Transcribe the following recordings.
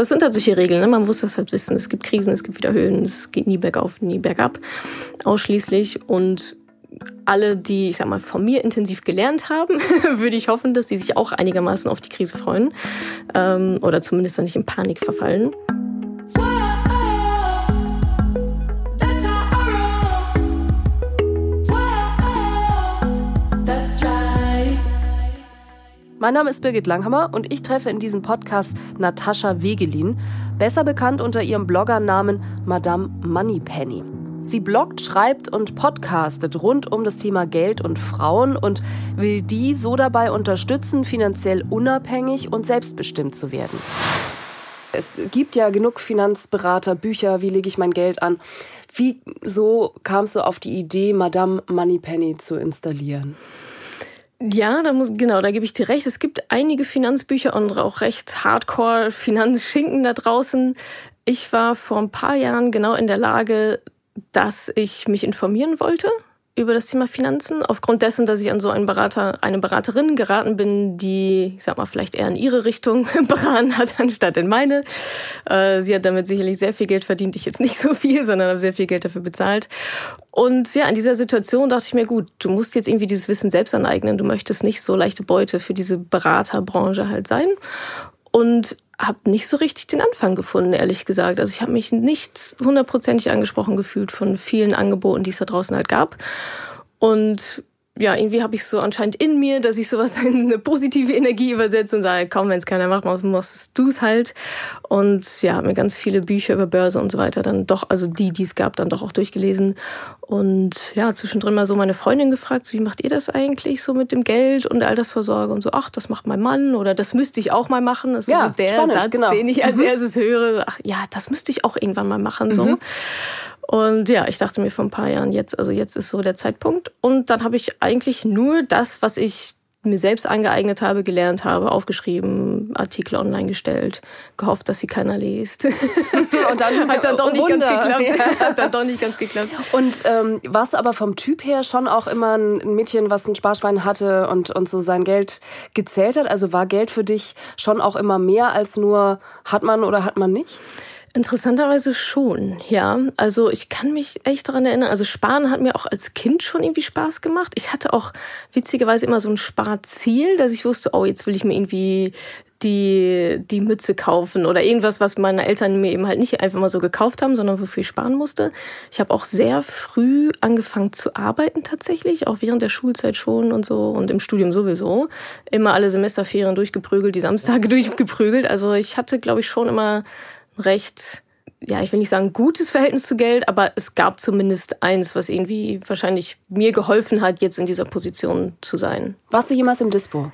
das sind halt solche Regeln. Ne? Man muss das halt wissen. Es gibt Krisen, es gibt wieder Höhen, es geht nie bergauf, nie bergab. Ausschließlich. Und alle, die, ich sag mal, von mir intensiv gelernt haben, würde ich hoffen, dass sie sich auch einigermaßen auf die Krise freuen. Ähm, oder zumindest dann nicht in Panik verfallen. Mein Name ist Birgit Langhammer und ich treffe in diesem Podcast Natascha Wegelin, besser bekannt unter ihrem Bloggernamen Madame Moneypenny. Sie bloggt, schreibt und podcastet rund um das Thema Geld und Frauen und will die so dabei unterstützen, finanziell unabhängig und selbstbestimmt zu werden. Es gibt ja genug Finanzberater, Bücher, wie lege ich mein Geld an. Wieso kamst du auf die Idee, Madame Moneypenny zu installieren? Ja, da muss, genau, da gebe ich dir recht. Es gibt einige Finanzbücher und auch recht Hardcore-Finanzschinken da draußen. Ich war vor ein paar Jahren genau in der Lage, dass ich mich informieren wollte über das Thema Finanzen, aufgrund dessen, dass ich an so einen Berater, eine Beraterin geraten bin, die, ich sag mal, vielleicht eher in ihre Richtung beraten hat, anstatt in meine. Äh, sie hat damit sicherlich sehr viel Geld verdient, ich jetzt nicht so viel, sondern habe sehr viel Geld dafür bezahlt. Und ja, in dieser Situation dachte ich mir, gut, du musst jetzt irgendwie dieses Wissen selbst aneignen, du möchtest nicht so leichte Beute für diese Beraterbranche halt sein. Und habe nicht so richtig den Anfang gefunden, ehrlich gesagt. Also ich habe mich nicht hundertprozentig angesprochen gefühlt von vielen Angeboten, die es da draußen halt gab. Und ja, irgendwie habe ich so anscheinend in mir, dass ich sowas in eine positive Energie übersetze und sage, komm, wenn es keiner macht, machst du es halt. Und ja, habe mir ganz viele Bücher über Börse und so weiter dann doch, also die, die es gab, dann doch auch durchgelesen. Und ja, zwischendrin mal so meine Freundin gefragt, so, wie macht ihr das eigentlich so mit dem Geld und Altersvorsorge und so, ach, das macht mein Mann oder das müsste ich auch mal machen. Das ist ja, so der spannend, Satz, genau. den ich als mhm. erstes höre. Ach ja, das müsste ich auch irgendwann mal machen. So. Mhm. Und ja, ich dachte mir vor ein paar Jahren, jetzt, also jetzt ist so der Zeitpunkt. Und dann habe ich eigentlich nur das, was ich mir selbst angeeignet habe, gelernt habe, aufgeschrieben, Artikel online gestellt, gehofft, dass sie keiner liest. Und dann hat dann doch nicht Wunder. ganz geklappt. Ja. Hat dann doch nicht ganz geklappt. Und ähm, warst du aber vom Typ her schon auch immer ein Mädchen, was ein Sparschwein hatte und, und so sein Geld gezählt hat? Also war Geld für dich schon auch immer mehr als nur hat man oder hat man nicht? Interessanterweise schon, ja. Also ich kann mich echt daran erinnern. Also Sparen hat mir auch als Kind schon irgendwie Spaß gemacht. Ich hatte auch witzigerweise immer so ein Sparziel, dass ich wusste, oh, jetzt will ich mir irgendwie die, die Mütze kaufen oder irgendwas, was meine Eltern mir eben halt nicht einfach mal so gekauft haben, sondern wofür ich sparen musste. Ich habe auch sehr früh angefangen zu arbeiten tatsächlich, auch während der Schulzeit schon und so und im Studium sowieso. Immer alle Semesterferien durchgeprügelt, die Samstage durchgeprügelt. Also ich hatte, glaube ich, schon immer recht, ja, ich will nicht sagen gutes Verhältnis zu Geld, aber es gab zumindest eins, was irgendwie wahrscheinlich mir geholfen hat, jetzt in dieser Position zu sein. Warst du jemals im Dispo?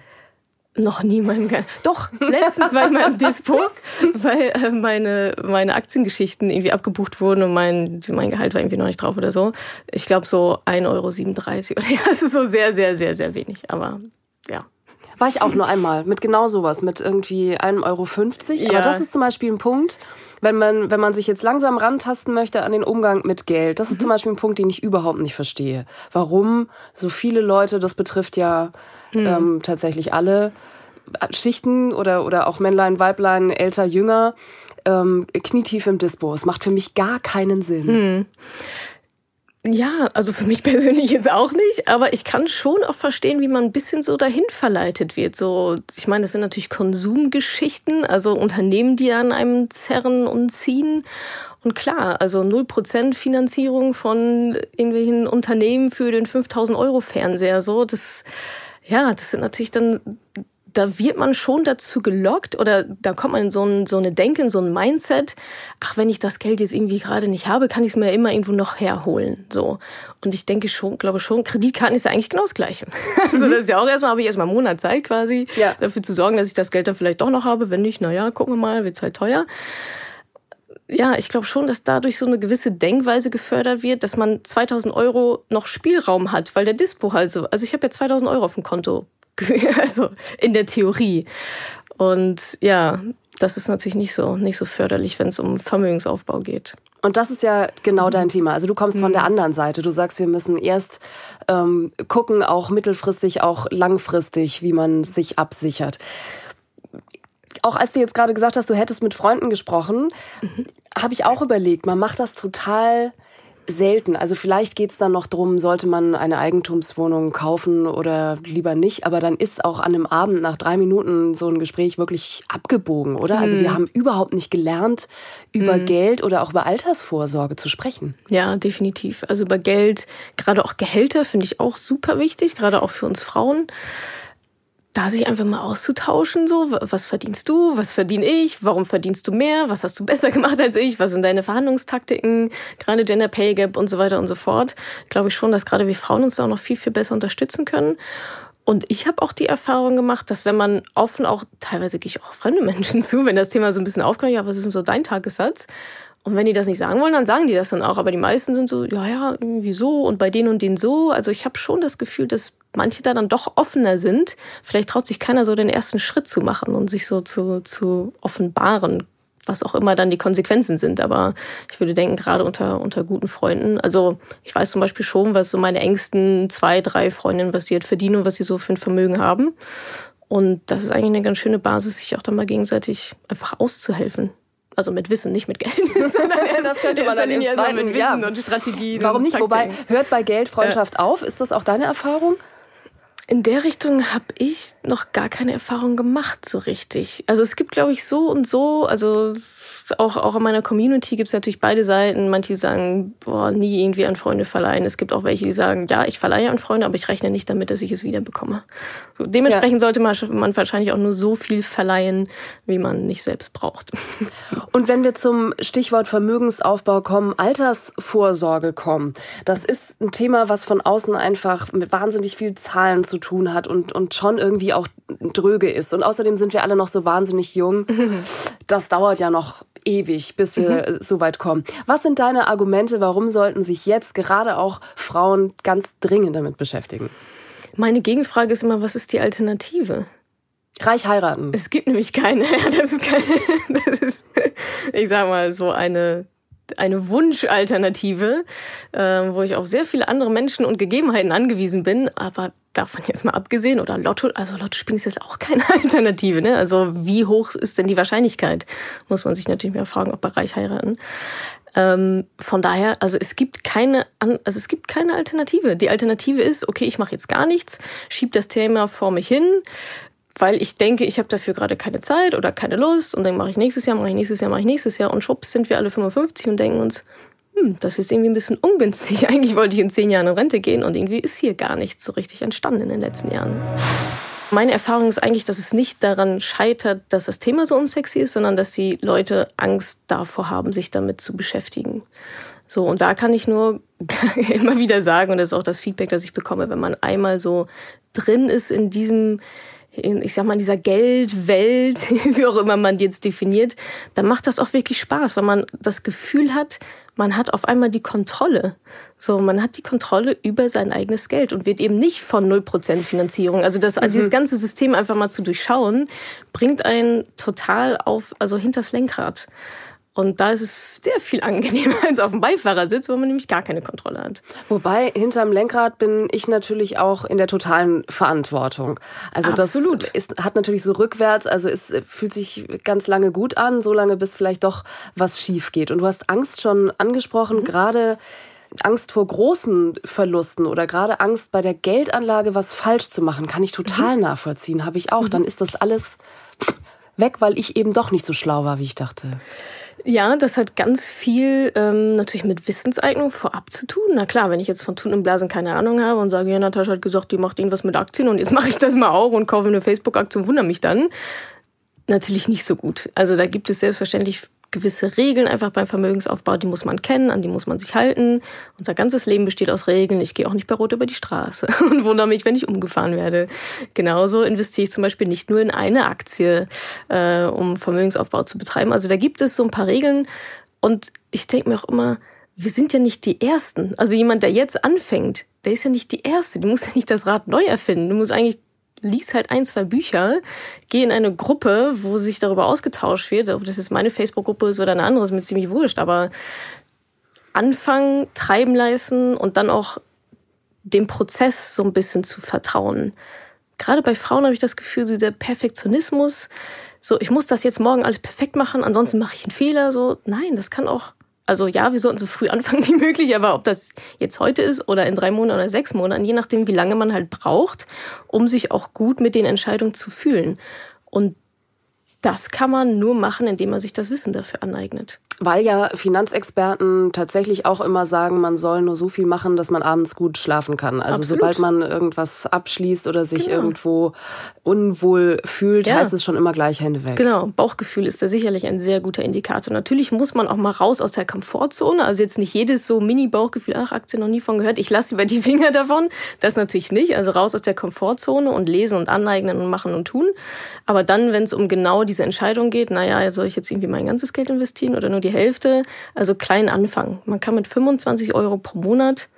Noch nie meinem Ge Doch, letztens war ich mal im Dispo, weil äh, meine, meine Aktiengeschichten irgendwie abgebucht wurden und mein, mein Gehalt war irgendwie noch nicht drauf oder so. Ich glaube so 1,37 Euro oder ja, das ist so sehr, sehr, sehr, sehr wenig. Aber ja. War ich auch nur einmal mit genau sowas, mit irgendwie 1,50 Euro. Ja. Aber das ist zum Beispiel ein Punkt, wenn man, wenn man sich jetzt langsam rantasten möchte an den Umgang mit Geld. Das ist mhm. zum Beispiel ein Punkt, den ich überhaupt nicht verstehe. Warum so viele Leute, das betrifft ja mhm. ähm, tatsächlich alle Schichten oder, oder auch Männlein, Weiblein, älter, jünger, ähm, knietief im Dispo. Es macht für mich gar keinen Sinn. Mhm. Ja, also für mich persönlich jetzt auch nicht, aber ich kann schon auch verstehen, wie man ein bisschen so dahin verleitet wird. So, ich meine, das sind natürlich Konsumgeschichten, also Unternehmen, die an einem zerren und ziehen. Und klar, also 0% Finanzierung von irgendwelchen Unternehmen für den 5000 Euro Fernseher, so, das, ja, das sind natürlich dann da wird man schon dazu gelockt oder da kommt man in so, ein, so eine Denke, in so ein Mindset, ach, wenn ich das Geld jetzt irgendwie gerade nicht habe, kann ich es mir immer irgendwo noch herholen. So. Und ich denke schon, glaube schon, Kreditkarten ist ja eigentlich genau das Gleiche. Also das ist ja auch erstmal, habe ich erstmal einen Monat Zeit quasi, ja. dafür zu sorgen, dass ich das Geld dann vielleicht doch noch habe. Wenn nicht, naja, gucken wir mal, wird's halt teuer ja, ich glaube schon, dass dadurch so eine gewisse Denkweise gefördert wird, dass man 2000 Euro noch Spielraum hat, weil der Dispo halt so, also ich habe ja 2000 Euro auf dem Konto also in der Theorie. Und ja, das ist natürlich nicht so, nicht so förderlich, wenn es um Vermögensaufbau geht. Und das ist ja genau dein Thema. Also du kommst von der mhm. anderen Seite. Du sagst, wir müssen erst ähm, gucken, auch mittelfristig, auch langfristig, wie man sich absichert auch als du jetzt gerade gesagt hast, du hättest mit Freunden gesprochen, mhm. habe ich auch überlegt, man macht das total selten. Also vielleicht geht es dann noch drum, sollte man eine Eigentumswohnung kaufen oder lieber nicht. Aber dann ist auch an einem Abend nach drei Minuten so ein Gespräch wirklich abgebogen, oder? Also wir mhm. haben überhaupt nicht gelernt, über mhm. Geld oder auch über Altersvorsorge zu sprechen. Ja, definitiv. Also über Geld, gerade auch Gehälter finde ich auch super wichtig, gerade auch für uns Frauen da sich einfach mal auszutauschen, so, was verdienst du, was verdiene ich, warum verdienst du mehr, was hast du besser gemacht als ich, was sind deine Verhandlungstaktiken, gerade Gender Pay Gap und so weiter und so fort. Glaube ich schon, dass gerade wir Frauen uns da auch noch viel, viel besser unterstützen können. Und ich habe auch die Erfahrung gemacht, dass wenn man offen auch, teilweise gehe ich auch fremde Menschen zu, wenn das Thema so ein bisschen aufkommt, ja, was ist denn so dein Tagessatz? Und wenn die das nicht sagen wollen, dann sagen die das dann auch. Aber die meisten sind so, ja, ja, irgendwie so und bei denen und denen so. Also ich habe schon das Gefühl, dass manche da dann doch offener sind. Vielleicht traut sich keiner so den ersten Schritt zu machen und sich so zu, zu offenbaren, was auch immer dann die Konsequenzen sind. Aber ich würde denken, gerade unter, unter guten Freunden, also ich weiß zum Beispiel schon, was so meine engsten zwei, drei Freundinnen, was sie jetzt verdienen und was sie so für ein Vermögen haben. Und das ist eigentlich eine ganz schöne Basis, sich auch dann mal gegenseitig einfach auszuhelfen. Also mit Wissen, nicht mit Geld. das könnte man dann im zweiten, mit Wissen ja. und Strategien. Warum nicht? Wobei, hört bei Geld Freundschaft ja. auf? Ist das auch deine Erfahrung? In der Richtung habe ich noch gar keine Erfahrung gemacht, so richtig. Also es gibt, glaube ich, so und so. Also auch, auch in meiner Community gibt es natürlich beide Seiten. Manche sagen, boah, nie irgendwie an Freunde verleihen. Es gibt auch welche, die sagen, ja, ich verleihe an Freunde, aber ich rechne nicht damit, dass ich es wieder bekomme. So, dementsprechend ja. sollte man, man wahrscheinlich auch nur so viel verleihen, wie man nicht selbst braucht. Und wenn wir zum Stichwort Vermögensaufbau kommen, Altersvorsorge kommen, das ist ein Thema, was von außen einfach mit wahnsinnig viel Zahlen zu tun hat und, und schon irgendwie auch dröge ist. Und außerdem sind wir alle noch so wahnsinnig jung. Das dauert ja noch ewig, bis wir mhm. so weit kommen. Was sind deine Argumente, warum sollten sich jetzt gerade auch Frauen ganz dringend damit beschäftigen? Meine Gegenfrage ist immer, was ist die Alternative? Reich heiraten. Es gibt nämlich keine. Das ist, keine, das ist ich sag mal, so eine eine Wunschalternative, äh, wo ich auf sehr viele andere Menschen und Gegebenheiten angewiesen bin. Aber davon jetzt mal abgesehen, oder Lotto, also Lotto spielen ist jetzt auch keine Alternative. Ne? Also wie hoch ist denn die Wahrscheinlichkeit? Muss man sich natürlich mehr fragen, ob bei reich heiraten. Ähm, von daher, also es gibt keine, also es gibt keine Alternative. Die Alternative ist, okay, ich mache jetzt gar nichts, schieb das Thema vor mich hin, weil ich denke, ich habe dafür gerade keine Zeit oder keine Lust und dann mache ich nächstes Jahr, mache ich nächstes Jahr, mache ich nächstes Jahr und schwupps sind wir alle 55 und denken uns, hm, das ist irgendwie ein bisschen ungünstig. Eigentlich wollte ich in zehn Jahren in Rente gehen und irgendwie ist hier gar nichts so richtig entstanden in den letzten Jahren. Meine Erfahrung ist eigentlich, dass es nicht daran scheitert, dass das Thema so unsexy ist, sondern dass die Leute Angst davor haben, sich damit zu beschäftigen. So, und da kann ich nur immer wieder sagen, und das ist auch das Feedback, das ich bekomme, wenn man einmal so drin ist in diesem, in, ich sag mal, in dieser Geldwelt, wie auch immer man die jetzt definiert, dann macht das auch wirklich Spaß, weil man das Gefühl hat, man hat auf einmal die Kontrolle. So, man hat die Kontrolle über sein eigenes Geld und wird eben nicht von 0% Finanzierung. Also das, mhm. dieses ganze System einfach mal zu durchschauen, bringt einen total auf, also hinters Lenkrad. Und da ist es sehr viel angenehmer als auf dem Beifahrersitz, wo man nämlich gar keine Kontrolle hat. Wobei, hinterm Lenkrad bin ich natürlich auch in der totalen Verantwortung. Also Absolut. das ist, hat natürlich so rückwärts, also es fühlt sich ganz lange gut an, so lange bis vielleicht doch was schief geht. Und du hast Angst schon angesprochen, mhm. gerade Angst vor großen Verlusten oder gerade Angst bei der Geldanlage was falsch zu machen, kann ich total mhm. nachvollziehen, habe ich auch. Mhm. Dann ist das alles weg, weil ich eben doch nicht so schlau war, wie ich dachte. Ja, das hat ganz viel ähm, natürlich mit Wissenseignung vorab zu tun. Na klar, wenn ich jetzt von Tun und Blasen keine Ahnung habe und sage, ja, Natascha hat gesagt, die macht irgendwas mit Aktien und jetzt mache ich das mal auch und kaufe eine Facebook-Aktie und wundere mich dann. Natürlich nicht so gut. Also da gibt es selbstverständlich gewisse Regeln einfach beim Vermögensaufbau, die muss man kennen, an die muss man sich halten. Unser ganzes Leben besteht aus Regeln. Ich gehe auch nicht bei Rot über die Straße und wundere mich, wenn ich umgefahren werde. Genauso investiere ich zum Beispiel nicht nur in eine Aktie, äh, um Vermögensaufbau zu betreiben. Also da gibt es so ein paar Regeln und ich denke mir auch immer, wir sind ja nicht die Ersten. Also jemand, der jetzt anfängt, der ist ja nicht die Erste. Die muss ja nicht das Rad neu erfinden. Du musst eigentlich lies halt ein, zwei Bücher, geh in eine Gruppe, wo sich darüber ausgetauscht wird, ob das jetzt meine Facebook-Gruppe ist oder eine andere, ist mir ziemlich wurscht, aber anfangen, treiben leisten und dann auch dem Prozess so ein bisschen zu vertrauen. Gerade bei Frauen habe ich das Gefühl, der Perfektionismus, so, ich muss das jetzt morgen alles perfekt machen, ansonsten mache ich einen Fehler. So, nein, das kann auch also ja, wir sollten so früh anfangen wie möglich, aber ob das jetzt heute ist oder in drei Monaten oder sechs Monaten, je nachdem, wie lange man halt braucht, um sich auch gut mit den Entscheidungen zu fühlen. Und das kann man nur machen, indem man sich das Wissen dafür aneignet. Weil ja Finanzexperten tatsächlich auch immer sagen, man soll nur so viel machen, dass man abends gut schlafen kann. Also Absolut. sobald man irgendwas abschließt oder sich genau. irgendwo unwohl fühlt, ja. heißt es schon immer gleich Hände weg. Genau, Bauchgefühl ist da sicherlich ein sehr guter Indikator. Natürlich muss man auch mal raus aus der Komfortzone. Also jetzt nicht jedes so Mini-Bauchgefühl, ach, Aktien noch nie von gehört, ich lasse über die Finger davon. Das natürlich nicht. Also raus aus der Komfortzone und lesen und aneignen und machen und tun. Aber dann, wenn es um genau diese Entscheidung geht, naja, soll ich jetzt irgendwie mein ganzes Geld investieren oder nur die die Hälfte, also klein anfangen. Man kann mit 25 Euro pro Monat,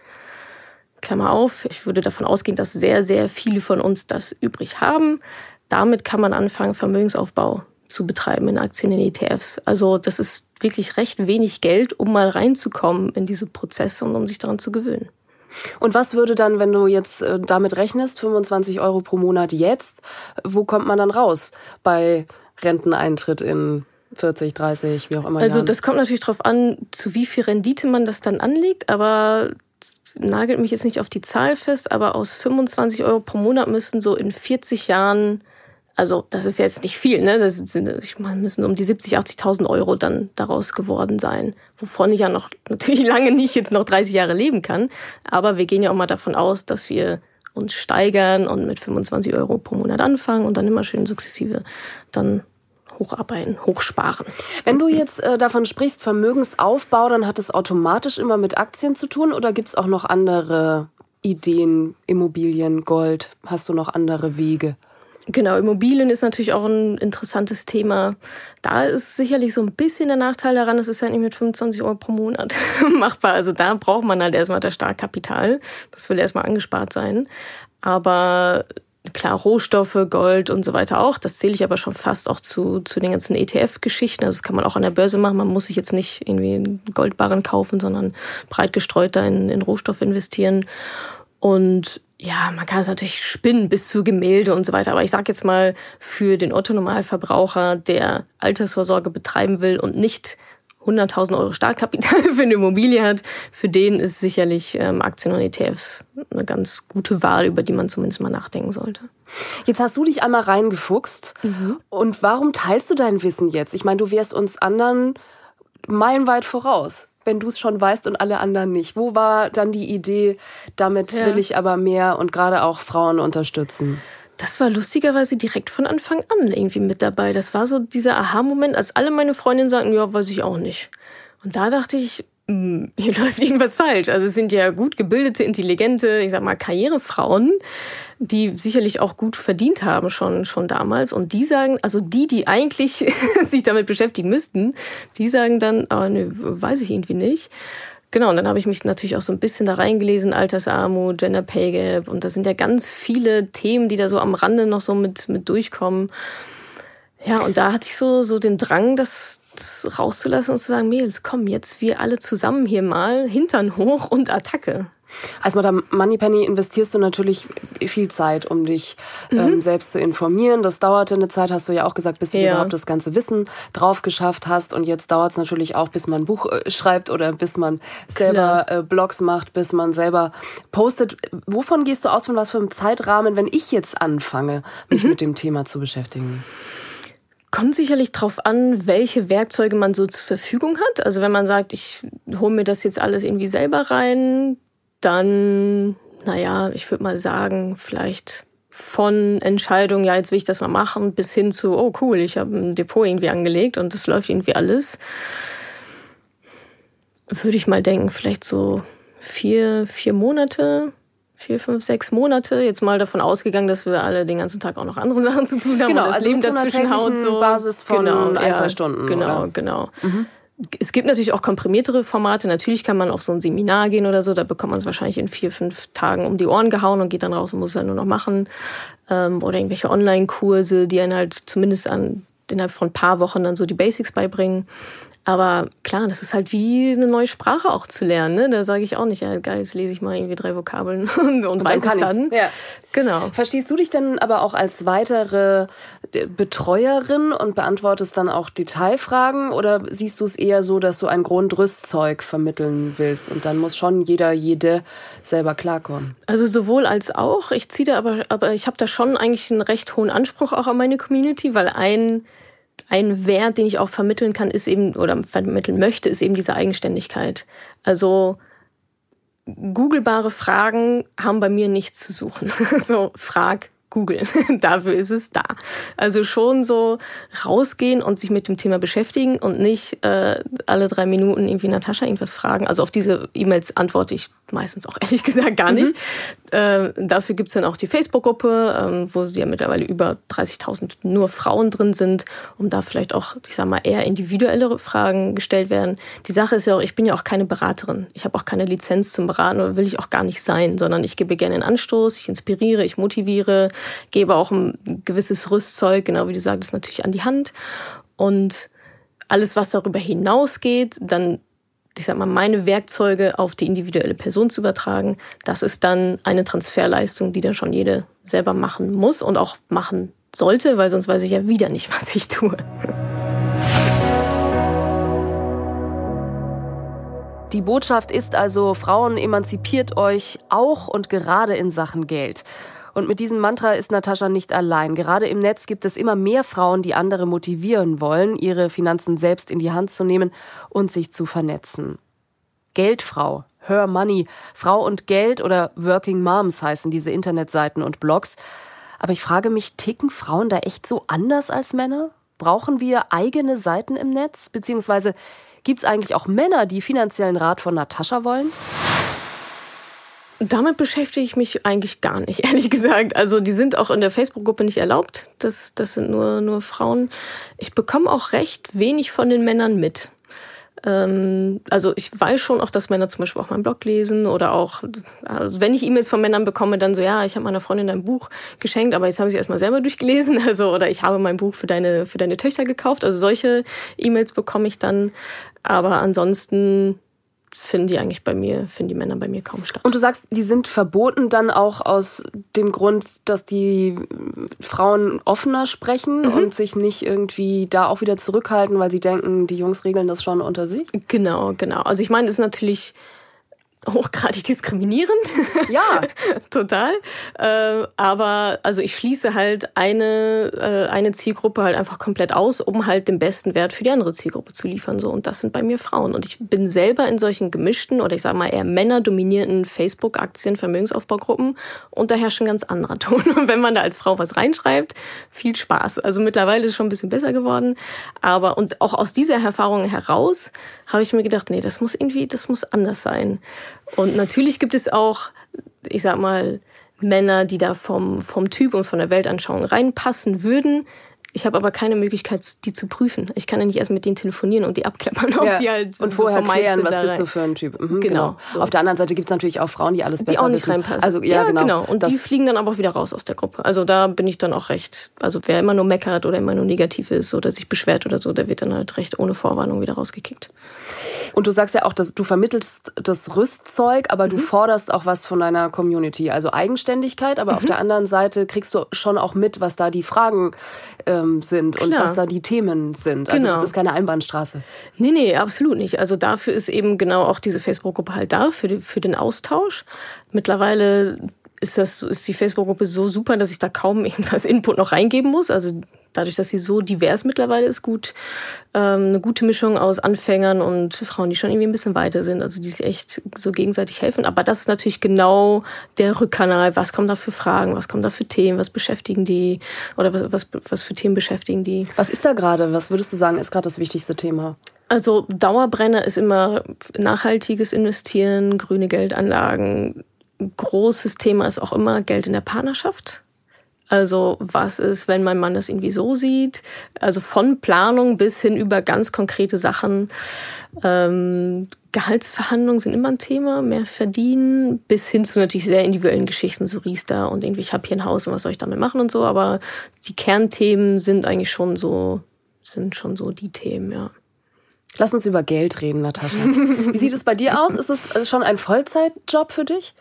Klammer auf, ich würde davon ausgehen, dass sehr, sehr viele von uns das übrig haben. Damit kann man anfangen, Vermögensaufbau zu betreiben in Aktien, in ETFs. Also das ist wirklich recht wenig Geld, um mal reinzukommen in diese Prozesse und um sich daran zu gewöhnen. Und was würde dann, wenn du jetzt äh, damit rechnest, 25 Euro pro Monat jetzt, wo kommt man dann raus bei Renteneintritt in 40, 30, wie auch immer. Also das kommt natürlich darauf an, zu wie viel Rendite man das dann anlegt, aber nagelt mich jetzt nicht auf die Zahl fest, aber aus 25 Euro pro Monat müssen so in 40 Jahren, also das ist jetzt nicht viel, ne? Das sind, ich meine, müssen um die 70, 80.000 Euro dann daraus geworden sein, wovon ich ja noch natürlich lange nicht jetzt noch 30 Jahre leben kann. Aber wir gehen ja auch mal davon aus, dass wir uns steigern und mit 25 Euro pro Monat anfangen und dann immer schön sukzessive dann hocharbeiten, hochsparen. Wenn du jetzt äh, davon sprichst, Vermögensaufbau, dann hat es automatisch immer mit Aktien zu tun oder gibt es auch noch andere Ideen, Immobilien, Gold? Hast du noch andere Wege? Genau, Immobilien ist natürlich auch ein interessantes Thema. Da ist sicherlich so ein bisschen der Nachteil daran, es ist halt nicht mit 25 Euro pro Monat machbar. Also da braucht man halt erstmal das Startkapital. Das will erstmal angespart sein. Aber klar, Rohstoffe, Gold und so weiter auch. Das zähle ich aber schon fast auch zu, zu den ganzen ETF-Geschichten. Also das kann man auch an der Börse machen. Man muss sich jetzt nicht irgendwie Goldbarren kaufen, sondern breit gestreut da in, in Rohstoffe investieren. Und ja, man kann es natürlich spinnen bis zu Gemälde und so weiter. Aber ich sage jetzt mal, für den Otto-Normalverbraucher, der Altersvorsorge betreiben will und nicht 100.000 Euro Startkapital für eine Immobilie hat, für den ist sicherlich ähm, Aktien und ETFs eine ganz gute Wahl, über die man zumindest mal nachdenken sollte. Jetzt hast du dich einmal reingefuchst. Mhm. Und warum teilst du dein Wissen jetzt? Ich meine, du wärst uns anderen meilenweit voraus, wenn du es schon weißt und alle anderen nicht. Wo war dann die Idee, damit ja. will ich aber mehr und gerade auch Frauen unterstützen? Das war lustigerweise direkt von Anfang an irgendwie mit dabei. Das war so dieser Aha-Moment, als alle meine Freundinnen sagten, ja, weiß ich auch nicht. Und da dachte ich, hm, hier läuft irgendwas falsch. Also es sind ja gut gebildete, intelligente, ich sag mal, Karrierefrauen, die sicherlich auch gut verdient haben schon, schon damals. Und die sagen, also die, die eigentlich sich damit beschäftigen müssten, die sagen dann, oh, nö, weiß ich irgendwie nicht. Genau, und dann habe ich mich natürlich auch so ein bisschen da reingelesen, Altersarmut, Gender Pay Gap und da sind ja ganz viele Themen, die da so am Rande noch so mit, mit durchkommen. Ja, und da hatte ich so, so den Drang, das, rauszulassen und zu sagen, Mädels, komm, jetzt wir alle zusammen hier mal, Hintern hoch und Attacke. Als Madame Moneypenny investierst du natürlich viel Zeit, um dich mhm. ähm, selbst zu informieren. Das dauerte eine Zeit, hast du ja auch gesagt, bis du ja. überhaupt das ganze Wissen drauf geschafft hast. Und jetzt dauert es natürlich auch, bis man ein Buch äh, schreibt oder bis man selber äh, Blogs macht, bis man selber postet. Wovon gehst du aus, von was für einem Zeitrahmen, wenn ich jetzt anfange, mich mhm. mit dem Thema zu beschäftigen? Kommt sicherlich drauf an, welche Werkzeuge man so zur Verfügung hat. Also wenn man sagt, ich hole mir das jetzt alles irgendwie selber rein, dann, naja, ich würde mal sagen, vielleicht von Entscheidung, ja, jetzt will ich das mal machen, bis hin zu, oh cool, ich habe ein Depot irgendwie angelegt und das läuft irgendwie alles. Würde ich mal denken, vielleicht so vier, vier Monate, vier, fünf, sechs Monate. Jetzt mal davon ausgegangen, dass wir alle den ganzen Tag auch noch andere Sachen zu tun haben. Genau, und das also Leben dazwischen haut so. Basis von genau, ein, zwei Stunden. Genau, oder? genau. Mhm. Es gibt natürlich auch komprimiertere Formate. Natürlich kann man auf so ein Seminar gehen oder so. Da bekommt man es wahrscheinlich in vier, fünf Tagen um die Ohren gehauen und geht dann raus und muss es dann nur noch machen. Ähm, oder irgendwelche Online-Kurse, die einen halt zumindest an innerhalb von ein paar Wochen dann so die Basics beibringen. Aber klar, das ist halt wie eine neue Sprache auch zu lernen. Ne? Da sage ich auch nicht, ja geil, jetzt lese ich mal irgendwie drei Vokabeln und, und, und weiß es dann. Ja. Genau. Verstehst du dich denn aber auch als weitere äh, Betreuerin und beantwortest dann auch Detailfragen oder siehst du es eher so, dass du ein Grundrüstzeug vermitteln willst und dann muss schon jeder, jede selber klarkommen? Also sowohl als auch. Ich ziehe da aber, aber ich habe da schon eigentlich einen recht hohen Anspruch auch an meine Community, weil ein ein Wert, den ich auch vermitteln kann, ist eben, oder vermitteln möchte, ist eben diese Eigenständigkeit. Also googelbare Fragen haben bei mir nichts zu suchen. so, frag Google. Dafür ist es da. Also schon so rausgehen und sich mit dem Thema beschäftigen und nicht äh, alle drei Minuten irgendwie Natascha irgendwas fragen. Also auf diese E-Mails antworte ich meistens auch ehrlich gesagt gar nicht. Mhm. Äh, dafür gibt's dann auch die Facebook-Gruppe, ähm, wo ja mittlerweile über 30.000 nur Frauen drin sind, um da vielleicht auch, ich sag mal, eher individuellere Fragen gestellt werden. Die Sache ist ja auch, ich bin ja auch keine Beraterin. Ich habe auch keine Lizenz zum Beraten oder will ich auch gar nicht sein, sondern ich gebe gerne einen Anstoß, ich inspiriere, ich motiviere, gebe auch ein gewisses Rüstzeug, genau wie du sagtest, natürlich an die Hand. Und alles, was darüber hinausgeht, dann ich sag mal, meine Werkzeuge auf die individuelle Person zu übertragen, das ist dann eine Transferleistung, die dann schon jede selber machen muss und auch machen sollte, weil sonst weiß ich ja wieder nicht, was ich tue. Die Botschaft ist also, Frauen emanzipiert euch auch und gerade in Sachen Geld. Und mit diesem Mantra ist Natascha nicht allein. Gerade im Netz gibt es immer mehr Frauen, die andere motivieren wollen, ihre Finanzen selbst in die Hand zu nehmen und sich zu vernetzen. Geldfrau, Her Money, Frau und Geld oder Working Moms heißen diese Internetseiten und Blogs. Aber ich frage mich, ticken Frauen da echt so anders als Männer? Brauchen wir eigene Seiten im Netz? Beziehungsweise gibt es eigentlich auch Männer, die finanziellen Rat von Natascha wollen? Damit beschäftige ich mich eigentlich gar nicht, ehrlich gesagt. Also die sind auch in der Facebook-Gruppe nicht erlaubt. Das, das sind nur, nur Frauen. Ich bekomme auch recht wenig von den Männern mit. Ähm, also ich weiß schon auch, dass Männer zum Beispiel auch meinen Blog lesen oder auch, also wenn ich E-Mails von Männern bekomme, dann so, ja, ich habe meiner Freundin ein Buch geschenkt, aber jetzt habe ich es erstmal selber durchgelesen. Also, oder ich habe mein Buch für deine, für deine Töchter gekauft. Also solche E-Mails bekomme ich dann. Aber ansonsten finden die eigentlich bei mir, finden die Männer bei mir kaum statt. Und du sagst, die sind verboten dann auch aus dem Grund, dass die Frauen offener sprechen mhm. und sich nicht irgendwie da auch wieder zurückhalten, weil sie denken, die Jungs regeln das schon unter sich? Genau, genau. Also ich meine, es ist natürlich hochgradig diskriminierend. Ja, total. Äh, aber also ich schließe halt eine, äh, eine Zielgruppe halt einfach komplett aus, um halt den besten Wert für die andere Zielgruppe zu liefern. So. Und das sind bei mir Frauen. Und ich bin selber in solchen gemischten oder ich sage mal eher männerdominierten Facebook-Aktien, Vermögensaufbaugruppen und da herrscht ein ganz anderer Ton. Und wenn man da als Frau was reinschreibt, viel Spaß. Also mittlerweile ist es schon ein bisschen besser geworden. Aber und auch aus dieser Erfahrung heraus habe ich mir gedacht, nee, das muss irgendwie, das muss anders sein. Und natürlich gibt es auch, ich sag mal, Männer, die da vom, vom Typ und von der Weltanschauung reinpassen würden. Ich habe aber keine Möglichkeit, die zu prüfen. Ich kann ja nicht erst mit denen telefonieren und die abklappern, ob ja. die halt und vorher so klären, was bist du für ein Typ. Mhm, genau. genau. So. Auf der anderen Seite gibt es natürlich auch Frauen, die alles besser die auch nicht wissen. reinpassen. Also ja, ja genau. genau. Und das die fliegen dann aber auch wieder raus aus der Gruppe. Also da bin ich dann auch recht. Also wer immer nur meckert oder immer nur negativ ist oder sich beschwert oder so, der wird dann halt recht ohne Vorwarnung wieder rausgekickt. Und du sagst ja auch, dass du vermittelst das Rüstzeug, aber mhm. du forderst auch was von deiner Community, also Eigenständigkeit. Aber mhm. auf der anderen Seite kriegst du schon auch mit, was da die Fragen ähm, sind Klar. und was da die Themen sind. Also genau. das ist keine Einbahnstraße. Nee, nee, absolut nicht. Also dafür ist eben genau auch diese Facebook-Gruppe halt da, für, die, für den Austausch. Mittlerweile ist das ist die Facebook-Gruppe so super, dass ich da kaum irgendwas Input noch reingeben muss. Also dadurch, dass sie so divers mittlerweile ist, gut ähm, eine gute Mischung aus Anfängern und Frauen, die schon irgendwie ein bisschen weiter sind, also die sich echt so gegenseitig helfen. Aber das ist natürlich genau der Rückkanal. Was kommen da für Fragen? Was kommen da für Themen? Was beschäftigen die? Oder was, was, was für Themen beschäftigen die? Was ist da gerade? Was würdest du sagen, ist gerade das wichtigste Thema? Also Dauerbrenner ist immer nachhaltiges Investieren, grüne Geldanlagen. Großes Thema ist auch immer Geld in der Partnerschaft. Also was ist, wenn mein Mann das irgendwie so sieht? Also von Planung bis hin über ganz konkrete Sachen. Ähm, Gehaltsverhandlungen sind immer ein Thema, mehr verdienen, bis hin zu natürlich sehr individuellen Geschichten, so Riester und irgendwie, ich habe hier ein Haus und was soll ich damit machen und so. Aber die Kernthemen sind eigentlich schon so sind schon so die Themen, ja. Lass uns über Geld reden, Natascha. Wie sieht es bei dir aus? Ist es schon ein Vollzeitjob für dich?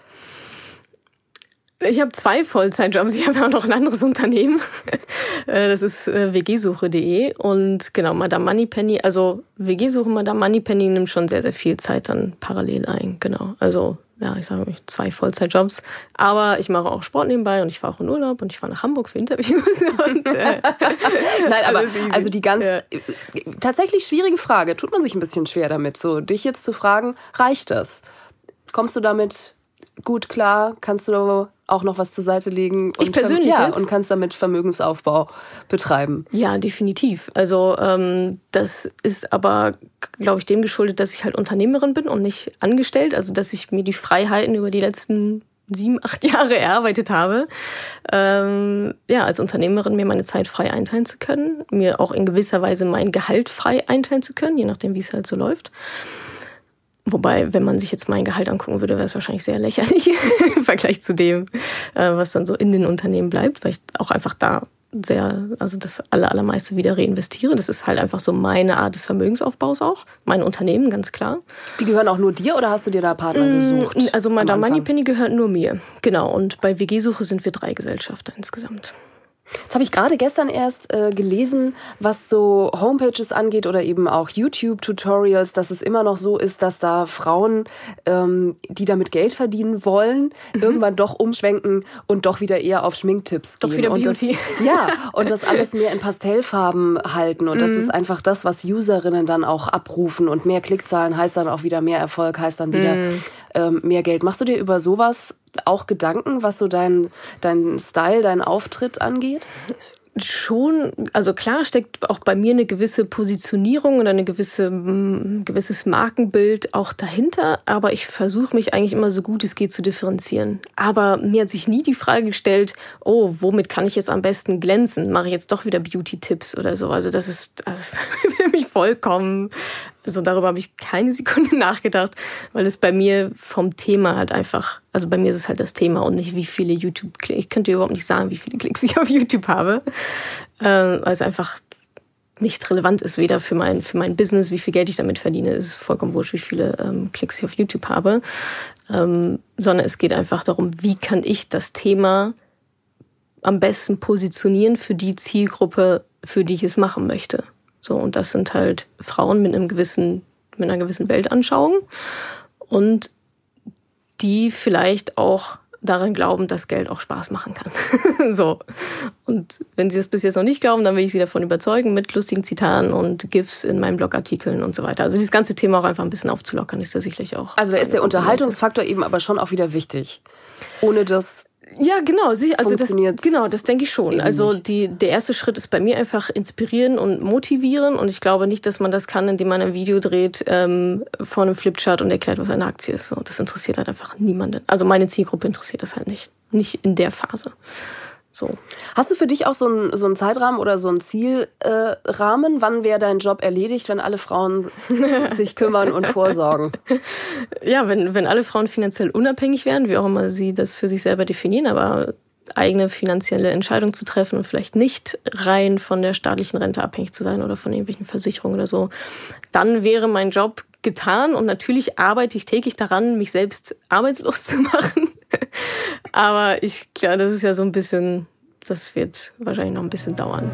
Ich habe zwei Vollzeitjobs. Ich habe ja auch noch ein anderes Unternehmen. Äh, das ist äh, wgsuche.de und genau, Madame Moneypenny. Also WG-Suche Madame Moneypenny nimmt schon sehr, sehr viel Zeit dann parallel ein. Genau. Also ja, ich sage zwei Vollzeitjobs. Aber ich mache auch Sport nebenbei und ich fahre auch in Urlaub und ich fahre nach Hamburg für Interviews. Und, äh, Nein, aber also die ganz ja. tatsächlich schwierige Frage. Tut man sich ein bisschen schwer damit, so dich jetzt zu fragen, reicht das? Kommst du damit gut klar? Kannst du auch noch was zur Seite legen. Und ich persönlich ja, und kannst damit Vermögensaufbau betreiben. Ja, definitiv. Also ähm, das ist aber, glaube ich, dem geschuldet, dass ich halt Unternehmerin bin und nicht angestellt. Also dass ich mir die Freiheiten über die letzten sieben, acht Jahre erarbeitet habe, ähm, ja, als Unternehmerin mir meine Zeit frei einteilen zu können, mir auch in gewisser Weise mein Gehalt frei einteilen zu können, je nachdem, wie es halt so läuft. Wobei, wenn man sich jetzt mein Gehalt angucken würde, wäre es wahrscheinlich sehr lächerlich im Vergleich zu dem, äh, was dann so in den Unternehmen bleibt, weil ich auch einfach da sehr, also das aller, allermeiste wieder reinvestiere. Das ist halt einfach so meine Art des Vermögensaufbaus auch. Mein Unternehmen, ganz klar. Die gehören auch nur dir oder hast du dir da Partner mm, gesucht? Also Madame Moneypenny gehört nur mir. Genau. Und bei WG-Suche sind wir drei Gesellschafter insgesamt. Jetzt habe ich gerade gestern erst äh, gelesen, was so Homepages angeht oder eben auch YouTube-Tutorials, dass es immer noch so ist, dass da Frauen, ähm, die damit Geld verdienen wollen, mhm. irgendwann doch umschwenken und doch wieder eher auf Schminktipps gehen. Doch wieder und Beauty. Das, ja, und das alles mehr in Pastellfarben halten. Und mhm. das ist einfach das, was Userinnen dann auch abrufen. Und mehr Klickzahlen heißt dann auch wieder mehr Erfolg, heißt dann wieder mhm. ähm, mehr Geld. Machst du dir über sowas auch Gedanken, was so dein, dein Style, dein Auftritt angeht? schon, also klar steckt auch bei mir eine gewisse Positionierung oder eine gewisse ein gewisses Markenbild auch dahinter, aber ich versuche mich eigentlich immer so gut es geht zu differenzieren. Aber mir hat sich nie die Frage gestellt, oh, womit kann ich jetzt am besten glänzen? Mache ich jetzt doch wieder Beauty-Tipps oder so? Also das ist also für mich vollkommen also darüber habe ich keine Sekunde nachgedacht, weil es bei mir vom Thema halt einfach, also bei mir ist es halt das Thema und nicht wie viele YouTube-Klicks. Ich könnte überhaupt nicht sagen, wie viele Klicks ich auf YouTube habe, äh, weil es einfach nicht relevant ist, weder für mein, für mein Business, wie viel Geld ich damit verdiene, ist vollkommen wurscht, wie viele ähm, Klicks ich auf YouTube habe, ähm, sondern es geht einfach darum, wie kann ich das Thema am besten positionieren für die Zielgruppe, für die ich es machen möchte. So, und das sind halt Frauen mit einem gewissen, mit einer gewissen Weltanschauung und die vielleicht auch daran glauben, dass Geld auch Spaß machen kann. so. Und wenn sie das bis jetzt noch nicht glauben, dann will ich sie davon überzeugen mit lustigen Zitaten und GIFs in meinen Blogartikeln und so weiter. Also dieses ganze Thema auch einfach ein bisschen aufzulockern, ist da sicherlich auch. Also da ist der Unterhaltungsfaktor eben aber schon auch wieder wichtig. Ohne das ja, genau. Also das, genau, das denke ich schon. Also die, der erste Schritt ist bei mir einfach inspirieren und motivieren. Und ich glaube nicht, dass man das kann, indem man ein Video dreht ähm, vor einem Flipchart und erklärt, was eine Aktie ist. So, das interessiert halt einfach niemanden. Also meine Zielgruppe interessiert das halt nicht. Nicht in der Phase. So. Hast du für dich auch so einen, so einen Zeitrahmen oder so einen Zielrahmen? Äh, Wann wäre dein Job erledigt, wenn alle Frauen sich kümmern und vorsorgen? Ja, wenn, wenn alle Frauen finanziell unabhängig wären, wie auch immer sie das für sich selber definieren, aber eigene finanzielle Entscheidung zu treffen und vielleicht nicht rein von der staatlichen Rente abhängig zu sein oder von irgendwelchen Versicherungen oder so, dann wäre mein Job getan und natürlich arbeite ich täglich daran, mich selbst arbeitslos zu machen. Aber ich glaube, das ist ja so ein bisschen, das wird wahrscheinlich noch ein bisschen dauern.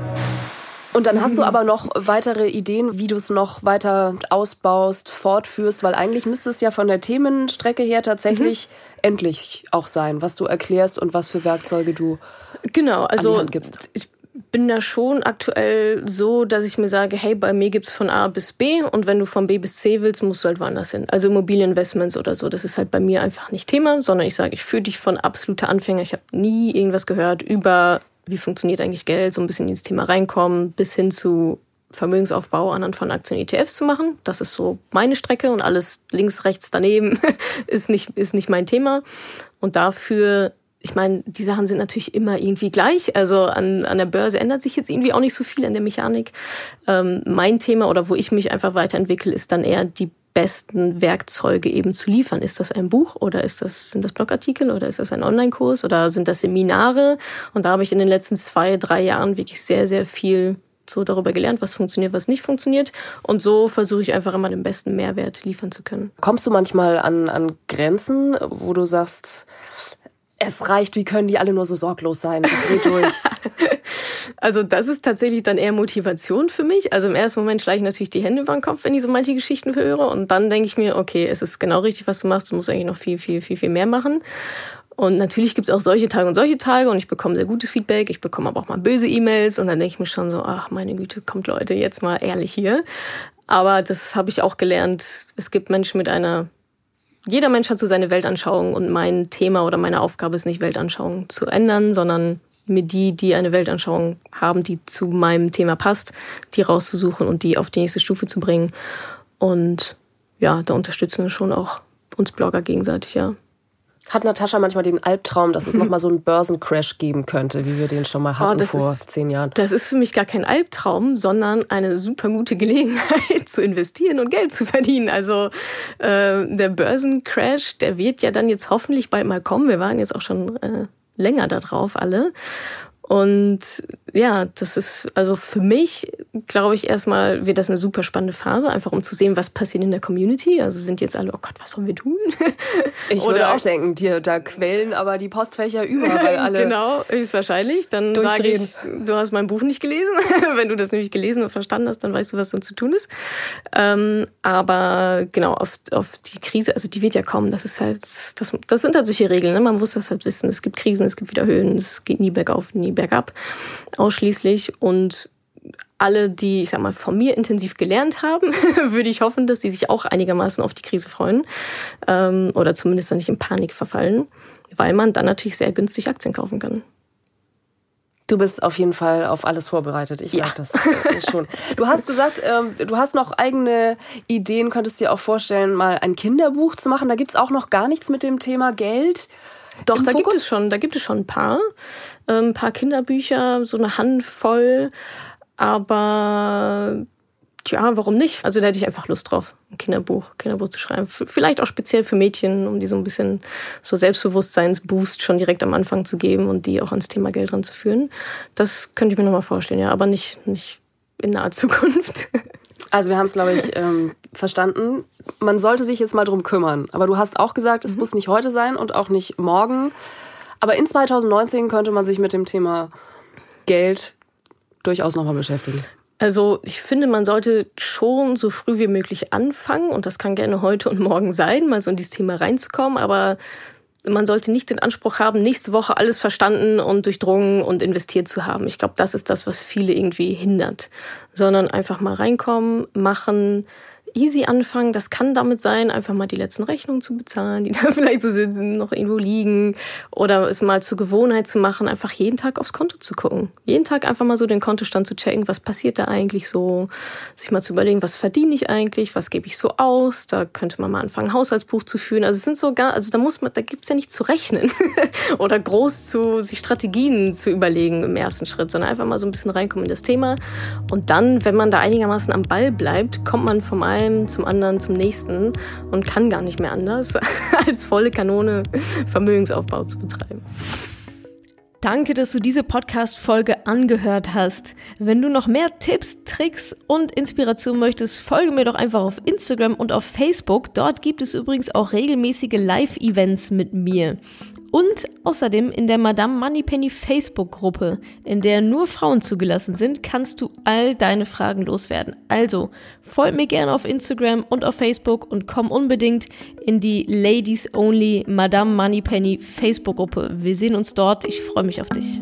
Und dann hast du aber noch weitere Ideen, wie du es noch weiter ausbaust, fortführst, weil eigentlich müsste es ja von der Themenstrecke her tatsächlich mhm. endlich auch sein, was du erklärst und was für Werkzeuge du genau, also an die Hand gibst. Ich bin da schon aktuell so, dass ich mir sage, hey, bei mir gibt's von A bis B und wenn du von B bis C willst, musst du halt woanders hin. Also Immobilieninvestments oder so, das ist halt bei mir einfach nicht Thema, sondern ich sage, ich führe dich von absoluter Anfänger. Ich habe nie irgendwas gehört über, wie funktioniert eigentlich Geld, so ein bisschen ins Thema reinkommen, bis hin zu Vermögensaufbau anhand von Aktien ETFs zu machen. Das ist so meine Strecke und alles links, rechts daneben ist nicht, ist nicht mein Thema. Und dafür ich meine, die Sachen sind natürlich immer irgendwie gleich. Also an, an der Börse ändert sich jetzt irgendwie auch nicht so viel an der Mechanik. Ähm, mein Thema oder wo ich mich einfach weiterentwickle, ist dann eher die besten Werkzeuge eben zu liefern. Ist das ein Buch oder ist das, sind das Blogartikel oder ist das ein Online-Kurs oder sind das Seminare? Und da habe ich in den letzten zwei, drei Jahren wirklich sehr, sehr viel so darüber gelernt, was funktioniert, was nicht funktioniert. Und so versuche ich einfach immer den besten Mehrwert liefern zu können. Kommst du manchmal an, an Grenzen, wo du sagst, es reicht, wie können die alle nur so sorglos sein? Ich dreh durch. also das ist tatsächlich dann eher Motivation für mich. Also im ersten Moment schlage ich natürlich die Hände über den Kopf, wenn ich so manche Geschichten höre. Und dann denke ich mir, okay, es ist genau richtig, was du machst. Du musst eigentlich noch viel, viel, viel, viel mehr machen. Und natürlich gibt es auch solche Tage und solche Tage und ich bekomme sehr gutes Feedback. Ich bekomme aber auch mal böse E-Mails und dann denke ich mir schon so, ach meine Güte, kommt Leute, jetzt mal ehrlich hier. Aber das habe ich auch gelernt. Es gibt Menschen mit einer, jeder Mensch hat so seine Weltanschauung und mein Thema oder meine Aufgabe ist nicht Weltanschauung zu ändern, sondern mir die, die eine Weltanschauung haben, die zu meinem Thema passt, die rauszusuchen und die auf die nächste Stufe zu bringen. Und ja, da unterstützen wir schon auch uns Blogger gegenseitig, ja. Hat Natascha manchmal den Albtraum, dass es nochmal so einen Börsencrash geben könnte, wie wir den schon mal hatten oh, vor ist, zehn Jahren? Das ist für mich gar kein Albtraum, sondern eine super gute Gelegenheit zu investieren und Geld zu verdienen. Also äh, der Börsencrash, der wird ja dann jetzt hoffentlich bald mal kommen. Wir waren jetzt auch schon äh, länger da drauf alle. Und ja, das ist also für mich, glaube ich, erstmal wird das eine super spannende Phase, einfach um zu sehen, was passiert in der Community. Also sind jetzt alle, oh Gott, was sollen wir tun? Ich Oder würde auch denken, dir, da quellen aber die Postfächer über, weil alle. genau, höchstwahrscheinlich. Dann sage ich, du hast mein Buch nicht gelesen. Wenn du das nämlich gelesen und verstanden hast, dann weißt du, was dann zu tun ist. Ähm, aber genau, auf, auf die Krise, also die wird ja kommen. Das ist halt, das, das sind halt solche Regeln. Ne? Man muss das halt wissen. Es gibt Krisen, es gibt wieder Höhen, es geht nie bergauf, nie bergab, ausschließlich. Und alle, die, ich sag mal, von mir intensiv gelernt haben, würde ich hoffen, dass sie sich auch einigermaßen auf die Krise freuen. Ähm, oder zumindest dann nicht in Panik verfallen, weil man dann natürlich sehr günstig Aktien kaufen kann. Du bist auf jeden Fall auf alles vorbereitet. Ich ja. das schon. Du hast gesagt, ähm, du hast noch eigene Ideen, könntest dir auch vorstellen, mal ein Kinderbuch zu machen. Da gibt es auch noch gar nichts mit dem Thema Geld. Doch, da Fokus? gibt es schon, da gibt es schon ein paar. Ähm, ein paar Kinderbücher, so eine Handvoll. Aber tja, warum nicht? Also da hätte ich einfach Lust drauf, ein Kinderbuch, Kinderbuch zu schreiben. Vielleicht auch speziell für Mädchen, um die so ein bisschen so Selbstbewusstseinsboost schon direkt am Anfang zu geben und die auch ans Thema Geld ranzuführen. Das könnte ich mir nochmal vorstellen, ja, aber nicht, nicht in naher Zukunft. Also wir haben es, glaube ich, ähm, verstanden. Man sollte sich jetzt mal drum kümmern. Aber du hast auch gesagt, es mhm. muss nicht heute sein und auch nicht morgen. Aber in 2019 könnte man sich mit dem Thema Geld durchaus nochmal beschäftigen. Also ich finde, man sollte schon so früh wie möglich anfangen und das kann gerne heute und morgen sein, mal so in dieses Thema reinzukommen, aber man sollte nicht den Anspruch haben, nächste Woche alles verstanden und durchdrungen und investiert zu haben. Ich glaube, das ist das, was viele irgendwie hindert, sondern einfach mal reinkommen, machen, easy anfangen. Das kann damit sein, einfach mal die letzten Rechnungen zu bezahlen, die da vielleicht so sind, noch irgendwo liegen. Oder es mal zur Gewohnheit zu machen, einfach jeden Tag aufs Konto zu gucken. Jeden Tag einfach mal so den Kontostand zu checken, was passiert da eigentlich so. Sich mal zu überlegen, was verdiene ich eigentlich, was gebe ich so aus. Da könnte man mal anfangen, Haushaltsbuch zu führen. Also es sind so gar, also da muss man, da gibt's ja nicht zu rechnen. Oder groß zu, sich Strategien zu überlegen im ersten Schritt, sondern einfach mal so ein bisschen reinkommen in das Thema. Und dann, wenn man da einigermaßen am Ball bleibt, kommt man vom einen einem zum anderen zum nächsten und kann gar nicht mehr anders, als volle Kanone Vermögensaufbau zu betreiben. Danke, dass du diese Podcast-Folge angehört hast. Wenn du noch mehr Tipps, Tricks und Inspiration möchtest, folge mir doch einfach auf Instagram und auf Facebook. Dort gibt es übrigens auch regelmäßige Live-Events mit mir. Und außerdem in der Madame Moneypenny Facebook-Gruppe, in der nur Frauen zugelassen sind, kannst du all deine Fragen loswerden. Also folg mir gerne auf Instagram und auf Facebook und komm unbedingt in die Ladies Only Madame Moneypenny Facebook-Gruppe. Wir sehen uns dort. Ich freue mich auf dich.